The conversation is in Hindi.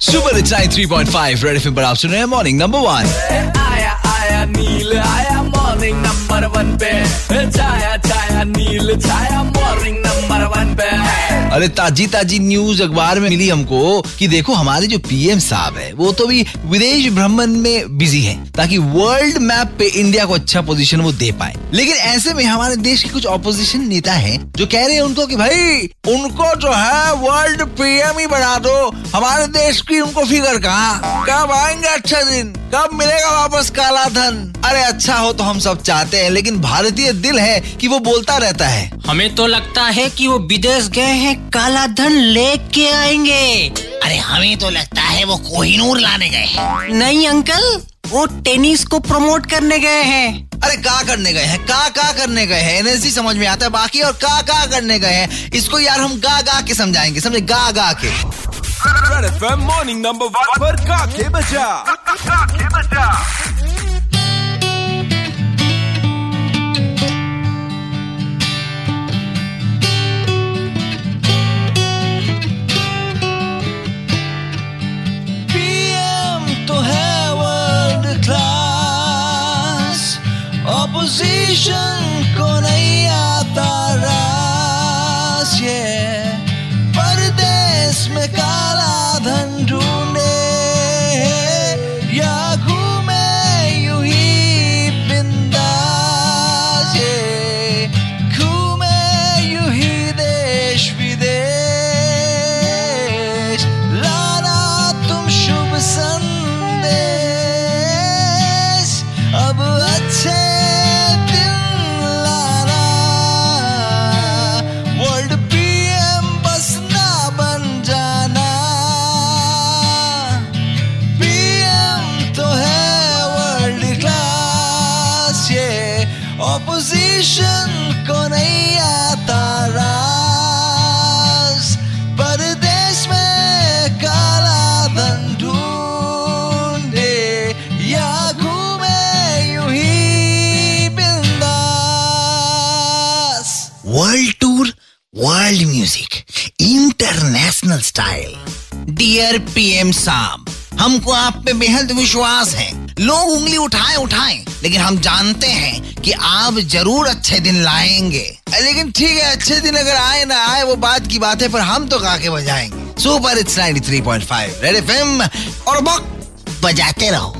सुपर इट्स 3.5 रेड एफएम पर आप सुन रहे हैं मॉर्निंग नंबर वन आया आया नील आया मॉर्निंग नंबर वन पे छाया छाया नील छाया अरे ताजी ताजी न्यूज़ अखबार में मिली हमको कि देखो हमारे जो पीएम साहब है, वो तो भी विदेश भ्रमण में बिज़ी हैं, ताकि वर्ल्ड मैप पे इंडिया को अच्छा पोजीशन वो दे पाए। लेकिन ऐसे में हमारे देश के कुछ ऑपोजिशन नेता हैं, जो कह रहे हैं उनको कि भाई, उनको जो है वर्ल्ड पीएम ही बना दो। हमारे देश की उनको फिगर कहा? कब आएँगे अच्छा दिन? कब मिलेगा वापस काला धन? अरे अच्छा हो तो हम सब चाहते हैं, लेकिन भारतीय दिल है कि वो बोलता रहता है। हमें तो लगता है कि वो विदेश गए हैं काला धन लेके आएँगे। अरे हमें तो लगता है वो कोहिनूर लाने गए हैं। नहीं अंकल वो टेनिस को प्रमोट करने गए हैं। अरे का करने गए हैं? का का करने गए हैं? एनएसजी समझ में आता है बाकी और का का करने गए हैं? इसको यार हम गा गा के समझाएँगे समझे? गा गा के। मॉर्निंग नंबर वन पर बजा काके बजा। ऑपोजिशन ऑपोजिशन को नहीं आता रास परदेश में काला धन ढूंढे या घूमे यूँ ही बिंदास। World tour world music international style dear PM साहब हमको आप पे बेहद विश्वास है। लोग उंगली उठाए उठाए, लेकिन हम जानते हैं कि आप ज़रूर अच्छे दिन लाएँगे। लेकिन ठीक है, अच्छे दिन अगर आए ना आए, वो बात की बात है, पर हम तो गा के बजाएँगे। सुपर इट्स 93.5 रेड एफएम और बजाते रहो।